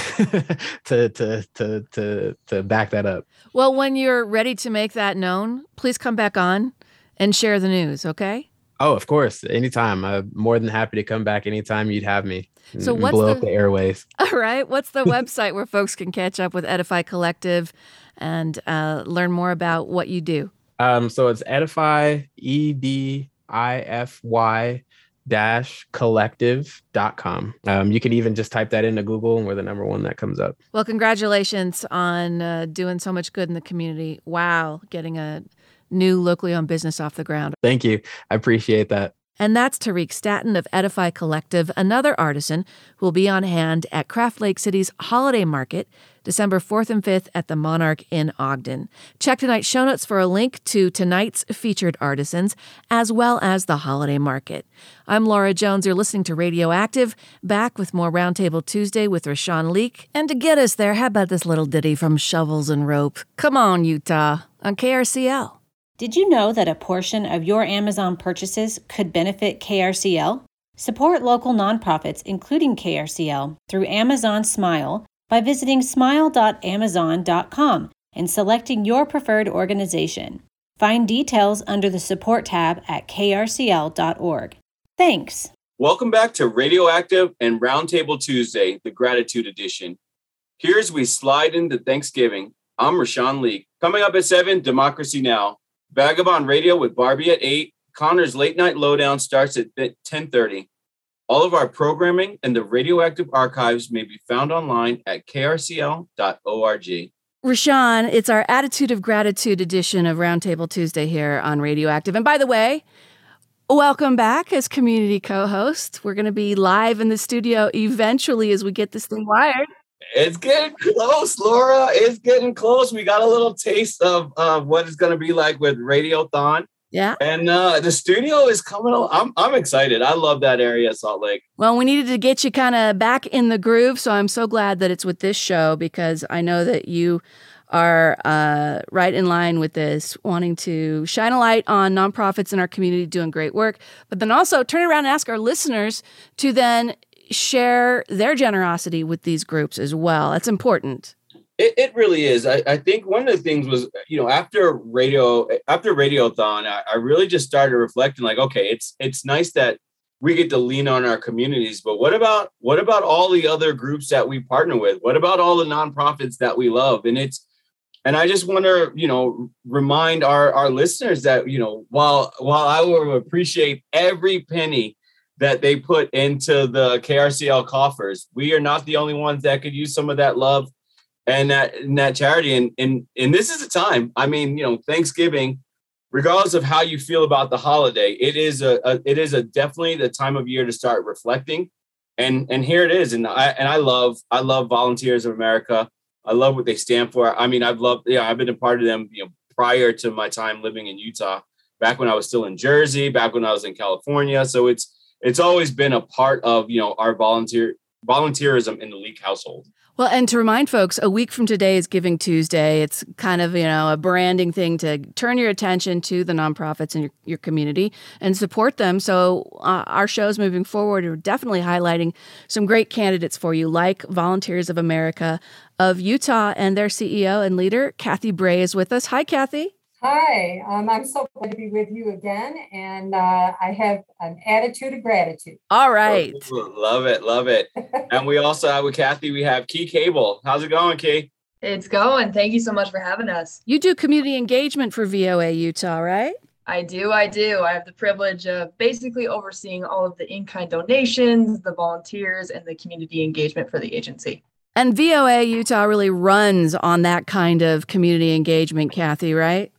to to to to to back that up. Well, when you're ready to make that known, please come back on and share the news. Okay. Oh, of course. Anytime. I'm more than happy to come back anytime you'd have me. So what's blow the, up the airways. All right. What's the website where folks can catch up with Edify Collective and uh, learn more about what you do? Um, so it's Edify E D I F Y dash collective.com. Um, you can even just type that into Google and we're the number one that comes up. Well, congratulations on uh, doing so much good in the community. Wow, getting a new locally owned business off the ground. Thank you. I appreciate that. And that's Tariq Staton of Edify Collective, another artisan who will be on hand at Craft Lake City's Holiday Market, December 4th and 5th at the Monarch in Ogden. Check tonight's show notes for a link to tonight's featured artisans, as well as the Holiday Market. I'm Laura Jones. You're listening to Radioactive, back with more Roundtable Tuesday with Rashawn Leak. And to get us there, how about this little ditty from Shovels and Rope? Come on, Utah, on KRCL. Did you know that a portion of your Amazon purchases could benefit KRCL? Support local nonprofits, including KRCL, through Amazon Smile by visiting smile.amazon.com and selecting your preferred organization. Find details under the support tab at krcl.org. Thanks. Welcome back to Radioactive and Roundtable Tuesday, the Gratitude Edition. Here's we slide into Thanksgiving. I'm Rashawn Leak. Coming up at 7, Democracy Now! Vagabond Radio with Barbie at 8. Connor's Late Night Lowdown starts at 10:30. All of our programming and the radioactive archives may be found online at krcl.org. Rashawn, it's our Attitude of Gratitude edition of Roundtable Tuesday here on Radioactive. And by the way, welcome back as community co host. We're going to be live in the studio eventually as we get this thing wired. It's getting close, Laura. It's getting close. We got a little taste of, of what it's going to be like with Radiothon. Yeah. And uh, the studio is coming along. I'm, I'm excited. I love that area, Salt Lake. Well, we needed to get you kind of back in the groove. So I'm so glad that it's with this show because I know that you are uh, right in line with this, wanting to shine a light on nonprofits in our community doing great work, but then also turn around and ask our listeners to then share their generosity with these groups as well. That's important. It, it really is. I, I think one of the things was, you know, after radio, after Radiothon, I, I really just started reflecting like, okay, it's it's nice that we get to lean on our communities, but what about what about all the other groups that we partner with? What about all the nonprofits that we love? And it's and I just want to, you know, remind our our listeners that, you know, while while I will appreciate every penny that they put into the KRCL coffers. We are not the only ones that could use some of that love and that and that charity. And and and this is a time. I mean, you know, Thanksgiving, regardless of how you feel about the holiday, it is a, a it is a definitely the time of year to start reflecting. And and here it is. And I and I love I love Volunteers of America. I love what they stand for. I mean, I've loved yeah, I've been a part of them, you know, prior to my time living in Utah, back when I was still in Jersey, back when I was in California. So it's it's always been a part of you know our volunteer volunteerism in the Leak household. Well, and to remind folks, a week from today is Giving Tuesday. It's kind of, you know, a branding thing to turn your attention to the nonprofits in your, your community and support them. So, uh, our shows moving forward are definitely highlighting some great candidates for you, like Volunteers of America of Utah, and their CEO and leader, Kathy Bray, is with us. Hi, Kathy. Hi, um, I'm so glad to be with you again. And uh, I have an attitude of gratitude. All right. love it. Love it. and we also have with Kathy, we have Key Cable. How's it going, Key? It's going. Thank you so much for having us. You do community engagement for VOA Utah, right? I do. I do. I have the privilege of basically overseeing all of the in kind donations, the volunteers, and the community engagement for the agency. And VOA Utah really runs on that kind of community engagement, Kathy, right?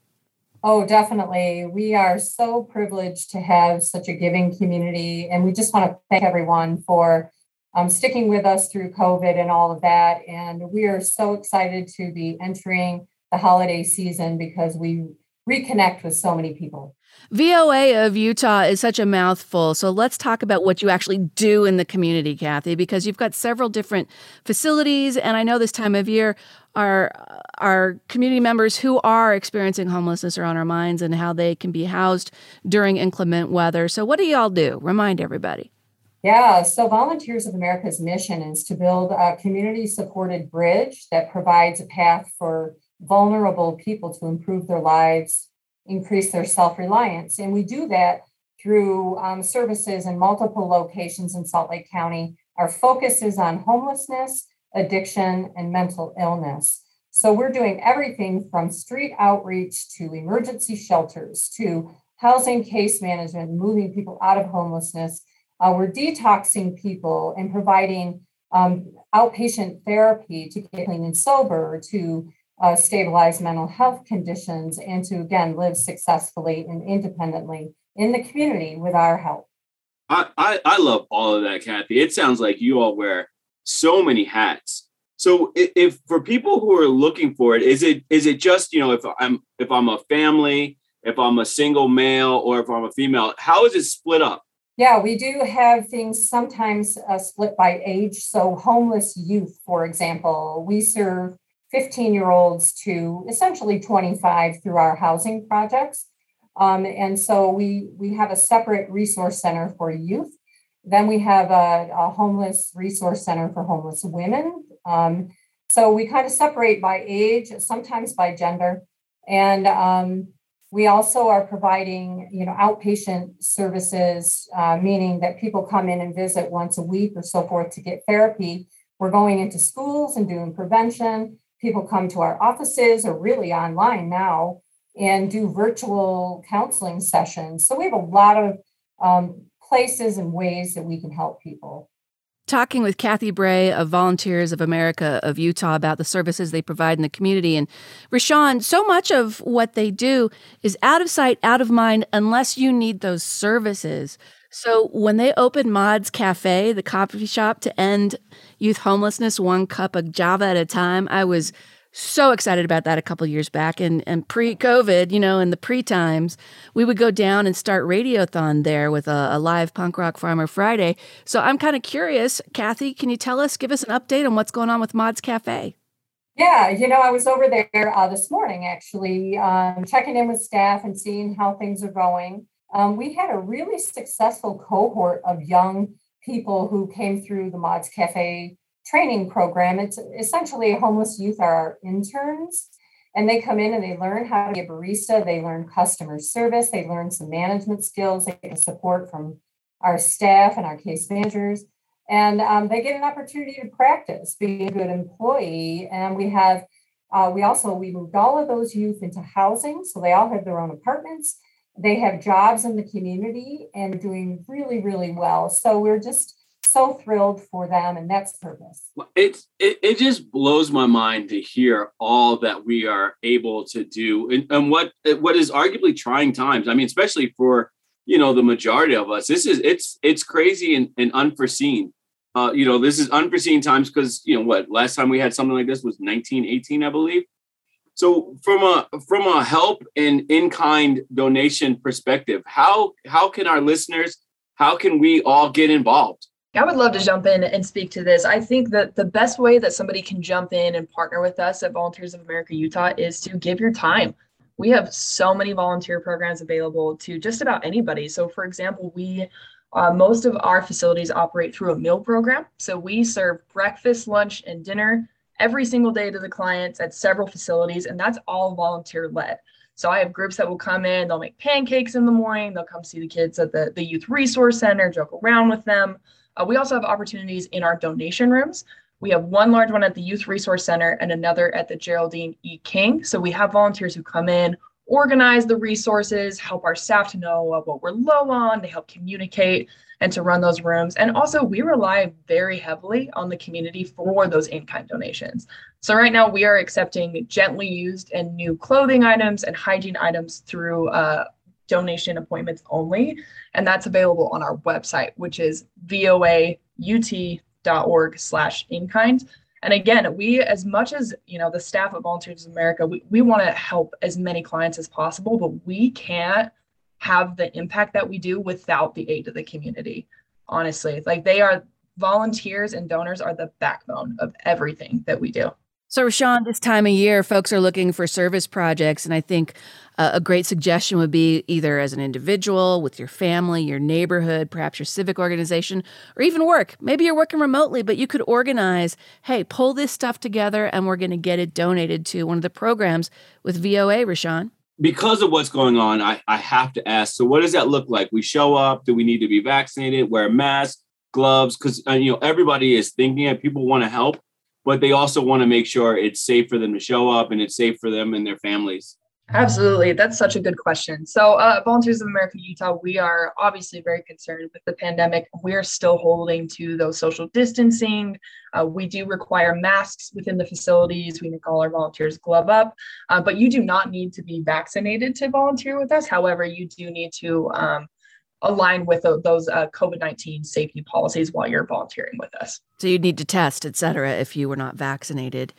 Oh, definitely. We are so privileged to have such a giving community. And we just want to thank everyone for um, sticking with us through COVID and all of that. And we are so excited to be entering the holiday season because we reconnect with so many people. VOA of Utah is such a mouthful. So let's talk about what you actually do in the community, Kathy, because you've got several different facilities. And I know this time of year, our our community members who are experiencing homelessness are on our minds and how they can be housed during inclement weather. So what do y'all do? Remind everybody. Yeah, so Volunteers of America's mission is to build a community supported bridge that provides a path for vulnerable people to improve their lives, increase their self reliance. And we do that through um, services in multiple locations in Salt Lake County. Our focus is on homelessness addiction, and mental illness. So we're doing everything from street outreach to emergency shelters to housing case management, moving people out of homelessness. Uh, we're detoxing people and providing um, outpatient therapy to get clean and sober, to uh, stabilize mental health conditions, and to again live successfully and independently in the community with our help. I, I, I love all of that, Kathy. It sounds like you all wear so many hats. So if, if, for people who are looking for it, is it is it just you know if I'm if I'm a family, if I'm a single male, or if I'm a female, how is it split up? Yeah, we do have things sometimes uh, split by age. So homeless youth, for example, we serve 15 year olds to essentially 25 through our housing projects. Um, and so we, we have a separate resource center for youth. Then we have a, a homeless resource center for homeless women. Um, so we kind of separate by age, sometimes by gender. And um, we also are providing, you know, outpatient services, uh, meaning that people come in and visit once a week or so forth to get therapy. We're going into schools and doing prevention. People come to our offices or really online now and do virtual counseling sessions. So we have a lot of um, places and ways that we can help people. Talking with Kathy Bray of Volunteers of America of Utah about the services they provide in the community. And Rashawn, so much of what they do is out of sight, out of mind, unless you need those services. So when they opened Mod's Cafe, the coffee shop to end youth homelessness one cup of Java at a time, I was so excited about that a couple years back. And and pre-covid you know in the pre-times we would go down and start radiothon there with a, a live punk rock farmer friday. So i'm kind of curious kathy can you tell us give us an update on what's going on with mods cafe? Yeah you know i was over there uh, this morning actually um, checking in with staff and seeing how things are going. Um, we had a really successful cohort of young people who came through the mods cafe training program. It's essentially homeless youth are interns, and they come in and they learn how to be a barista. They learn customer service. They learn some management skills. They get support from our staff and our case managers, and um, they get an opportunity to practice being a good employee. And we have. Uh, we also we moved all of those youth into housing, so they all have their own apartments. They have jobs in the community and doing really, really well. So we're just so thrilled for them and that's purpose. It's it, it just blows my mind to hear all that we are able to do and, and what what is arguably trying times. I mean especially for you know the majority of us this is it's it's crazy and, and unforeseen. Uh, you know this is unforeseen times because you know what last time we had something like this was 1918 i believe so from a from a help and in kind donation perspective how how can our listeners how can we all get involved I would love to jump in and speak to this. I think that the best way that somebody can jump in and partner with us at Volunteers of America Utah is to give your time. We have so many volunteer programs available to just about anybody. So, for example, we uh, most of our facilities operate through a meal program. So we serve breakfast, lunch, and dinner every single day to the clients at several facilities, and that's all volunteer led. So I have groups that will come in, they'll make pancakes in the morning, they'll come see the kids at the, the youth resource center, joke around with them. Uh, we also have opportunities in our donation rooms. We have one large one at the Youth Resource Center and another at the Geraldine E. King. So we have volunteers who come in, organize the resources, help our staff to know what we're low on, they help communicate and to run those rooms. And also, we rely very heavily on the community for those in kind donations. So, right now, we are accepting gently used and new clothing items and hygiene items through uh, donation appointments only. And that's available on our website, which is voaut.org slash in kind. And again, we, as much as, you know, the staff at Volunteers of America, we, we want to help as many clients as possible, but we can't have the impact that we do without the aid of the community. Honestly, like they are volunteers and donors are the backbone of everything that we do. So, Rashawn, this time of year, folks are looking for service projects. And I think uh, a great suggestion would be either as an individual, with your family, your neighborhood, perhaps your civic organization, or even work. Maybe you're working remotely, but you could organize hey, pull this stuff together and we're going to get it donated to one of the programs with VOA, Rashawn. Because of what's going on, I, I have to ask so, what does that look like? We show up, do we need to be vaccinated, wear masks, gloves? Because, uh, you know, everybody is thinking it, people want to help but they also want to make sure it's safe for them to show up and it's safe for them and their families. Absolutely. That's such a good question. So, uh, Volunteers of America Utah, we are obviously very concerned with the pandemic. We are still holding to those social distancing. Uh, we do require masks within the facilities. We make all our volunteers glove up, uh, but you do not need to be vaccinated to volunteer with us. However, you do need to um, align with those uh, COVID 19 safety policies while you're volunteering with us. So you'd need to test, et cetera, if you were not vaccinated.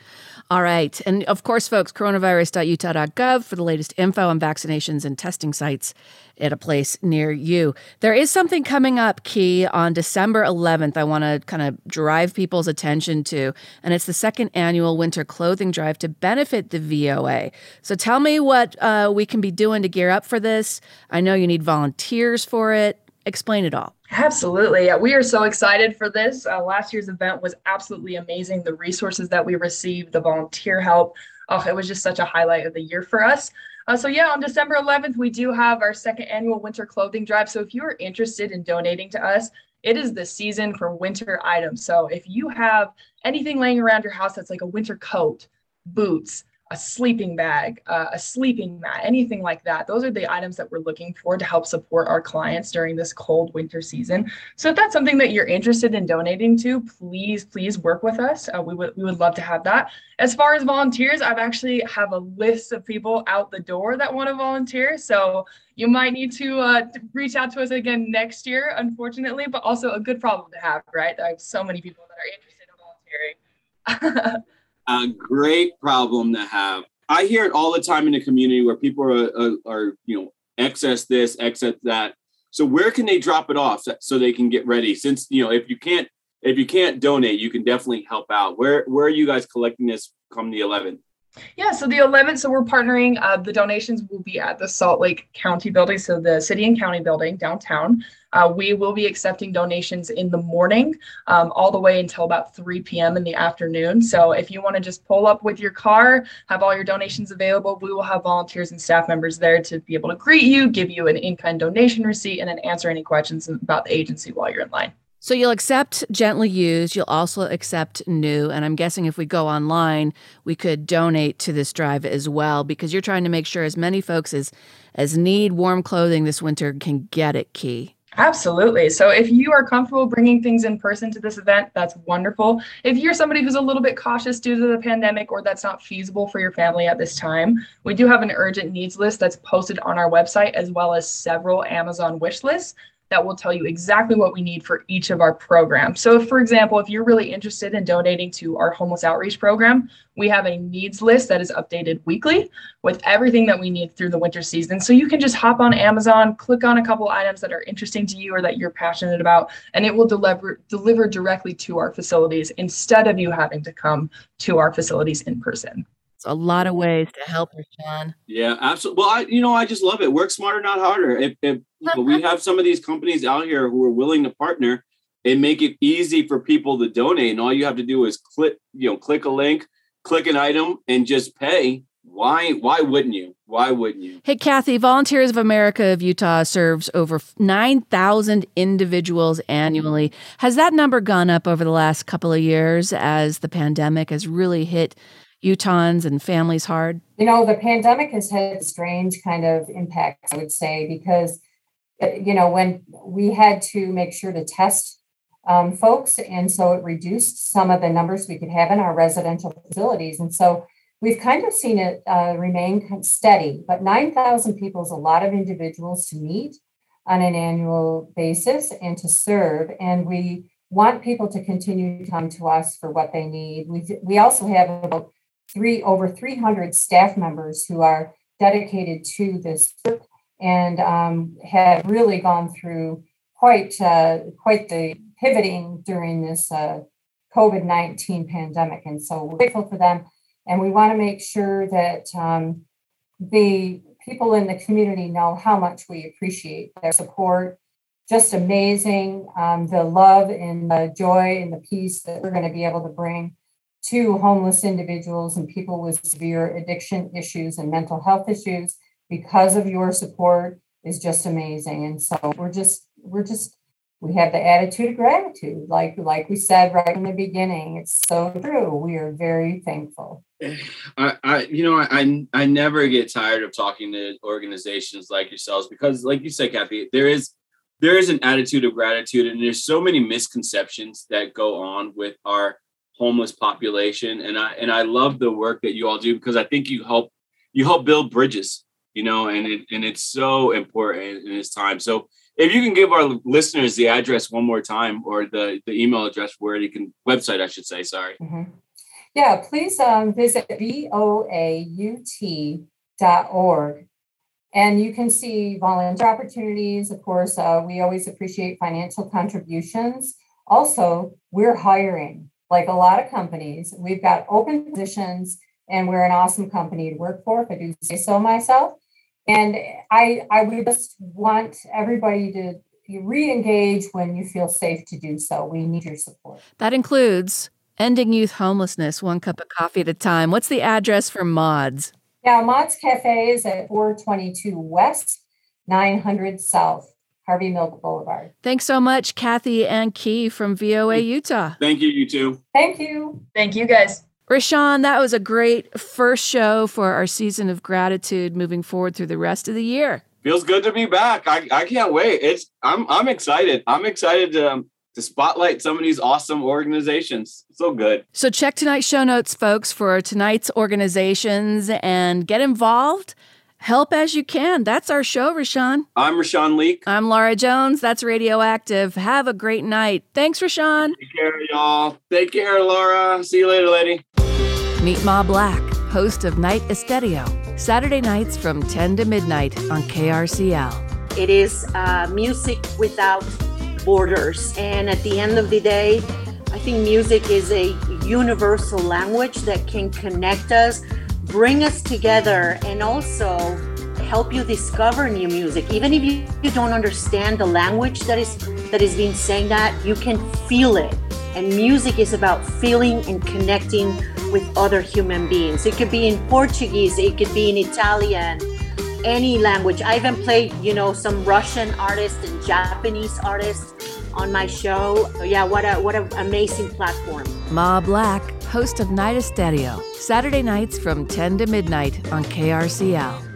All right. And of course, folks, coronavirus.utah.gov for the latest info on vaccinations and testing sites at a place near you. There is something coming up, Key, on December 11th. I want to kind of drive people's attention to, and it's the second annual winter clothing drive to benefit the VOA. So tell me what uh, we can be doing to gear up for this. I know you need volunteers for it. It, explain it all. Absolutely. Yeah, we are so excited for this. Uh, last year's event was absolutely amazing. The resources that we received, the volunteer help, oh, it was just such a highlight of the year for us. Uh, so, yeah, on December 11th, we do have our second annual winter clothing drive. So, if you are interested in donating to us, it is the season for winter items. So, if you have anything laying around your house that's like a winter coat, boots, a sleeping bag, uh, a sleeping mat, anything like that. Those are the items that we're looking for to help support our clients during this cold winter season. So if that's something that you're interested in donating to, please, please work with us. Uh, we would we would love to have that. As far as volunteers, I've actually have a list of people out the door that want to volunteer. So you might need to uh, reach out to us again next year, unfortunately, but also a good problem to have, right? I have so many people that are interested in volunteering. a great problem to have. I hear it all the time in the community where people are, are, are, you know, excess this, excess that. So where can they drop it off so they can get ready? Since you know, if you can't, if you can't donate, you can definitely help out. Where where are you guys collecting this come the 11th? Yeah, so the 11th, so we're partnering. Uh, the donations will be at the Salt Lake County building, so the city and county building downtown. Uh, we will be accepting donations in the morning um, all the way until about 3 p.m. in the afternoon. So if you want to just pull up with your car, have all your donations available, we will have volunteers and staff members there to be able to greet you, give you an in kind donation receipt, and then answer any questions about the agency while you're in line. So you'll accept gently used, you'll also accept new. And I'm guessing if we go online, we could donate to this drive as well because you're trying to make sure as many folks as as need warm clothing this winter can get it key. Absolutely. So if you are comfortable bringing things in person to this event, that's wonderful. If you're somebody who's a little bit cautious due to the pandemic or that's not feasible for your family at this time, we do have an urgent needs list that's posted on our website as well as several Amazon wish lists that will tell you exactly what we need for each of our programs. So, if, for example, if you're really interested in donating to our homeless outreach program, we have a needs list that is updated weekly with everything that we need through the winter season. So, you can just hop on Amazon, click on a couple items that are interesting to you or that you're passionate about, and it will deliver deliver directly to our facilities instead of you having to come to our facilities in person a lot of ways to help her, Sean. Yeah, absolutely. Well, I, you know, I just love it. Work smarter, not harder. If, if we have some of these companies out here who are willing to partner and make it easy for people to donate, and all you have to do is click, you know, click a link, click an item, and just pay. Why? Why wouldn't you? Why wouldn't you? Hey, Kathy, Volunteers of America of Utah serves over 9,000 individuals annually. Has that number gone up over the last couple of years as the pandemic has really hit Utahns and families hard? You know, the pandemic has had strange kind of impacts, I would say, because, uh, you know, when we had to make sure to test um, folks, and so it reduced some of the numbers we could have in our residential facilities. And so we've kind of seen it uh, remain steady, but 9,000 people is a lot of individuals to meet on an annual basis and to serve. And we want people to continue to come to us for what they need. We, we also have about three over 300 staff members who are dedicated to this and um, have really gone through quite uh, quite the pivoting during this uh, COVID 19 pandemic. And so we're grateful for them. And we want to make sure that um, the people in the community know how much we appreciate their support. Just amazing. Um, the love and the joy and the peace that we're going to be able to bring to homeless individuals and people with severe addiction issues and mental health issues because of your support is just amazing. And so we're just we're just we have the attitude of gratitude. Like, like we said right in the beginning, it's so true. We are very thankful. I, I you know, I, I never get tired of talking to organizations like yourselves because, like you said, Kathy, there is there is an attitude of gratitude, and there's so many misconceptions that go on with our homeless population. And I and I love the work that you all do because I think you help you help build bridges, you know, and it, and it's so important in this time. So if you can give our listeners the address one more time or the, the email address where you can website, I should say, sorry. Mm-hmm. Yeah, please um, visit voaut.org. And you can see volunteer opportunities. Of course, uh, we always appreciate financial contributions. Also, we're hiring like a lot of companies. We've got open positions, and we're an awesome company to work for, if I do say so myself. And I, I would just want everybody to re-engage when you feel safe to do so. We need your support. That includes ending youth homelessness one cup of coffee at a time. What's the address for Mods? Yeah, Mods Cafe is at 422 West, 900 South, Harvey Milk Boulevard. Thanks so much, Kathy and Key from VOA Utah. Thank you, you too. Thank you. Thank you, guys. Rashawn, that was a great first show for our season of gratitude moving forward through the rest of the year. Feels good to be back. I, I can't wait. It's I'm I'm excited. I'm excited to um, to spotlight some of these awesome organizations. So good. So check tonight's show notes, folks, for tonight's organizations and get involved. Help as you can. That's our show, Rashawn. I'm Rashawn Leak. I'm Laura Jones. That's Radioactive. Have a great night. Thanks, Rashawn. Take care, y'all. Take care, Laura. See you later, lady. Meet Ma Black, host of Night Estedio, Saturday nights from 10 to midnight on KRCL. It is uh, music without borders. And at the end of the day, I think music is a universal language that can connect us, bring us together, and also help you discover new music. Even if you, don't understand the language that is that is being saying that, you can feel it. And music is about feeling and connecting with other human beings. It could be in Portuguese, it could be in Italian, any language. I even played, you know, some Russian artists and Japanese artists on my show. So yeah, what a what an amazing platform. Ma Black, host of Night Stereo, Saturday nights from 10 to midnight on KRCL.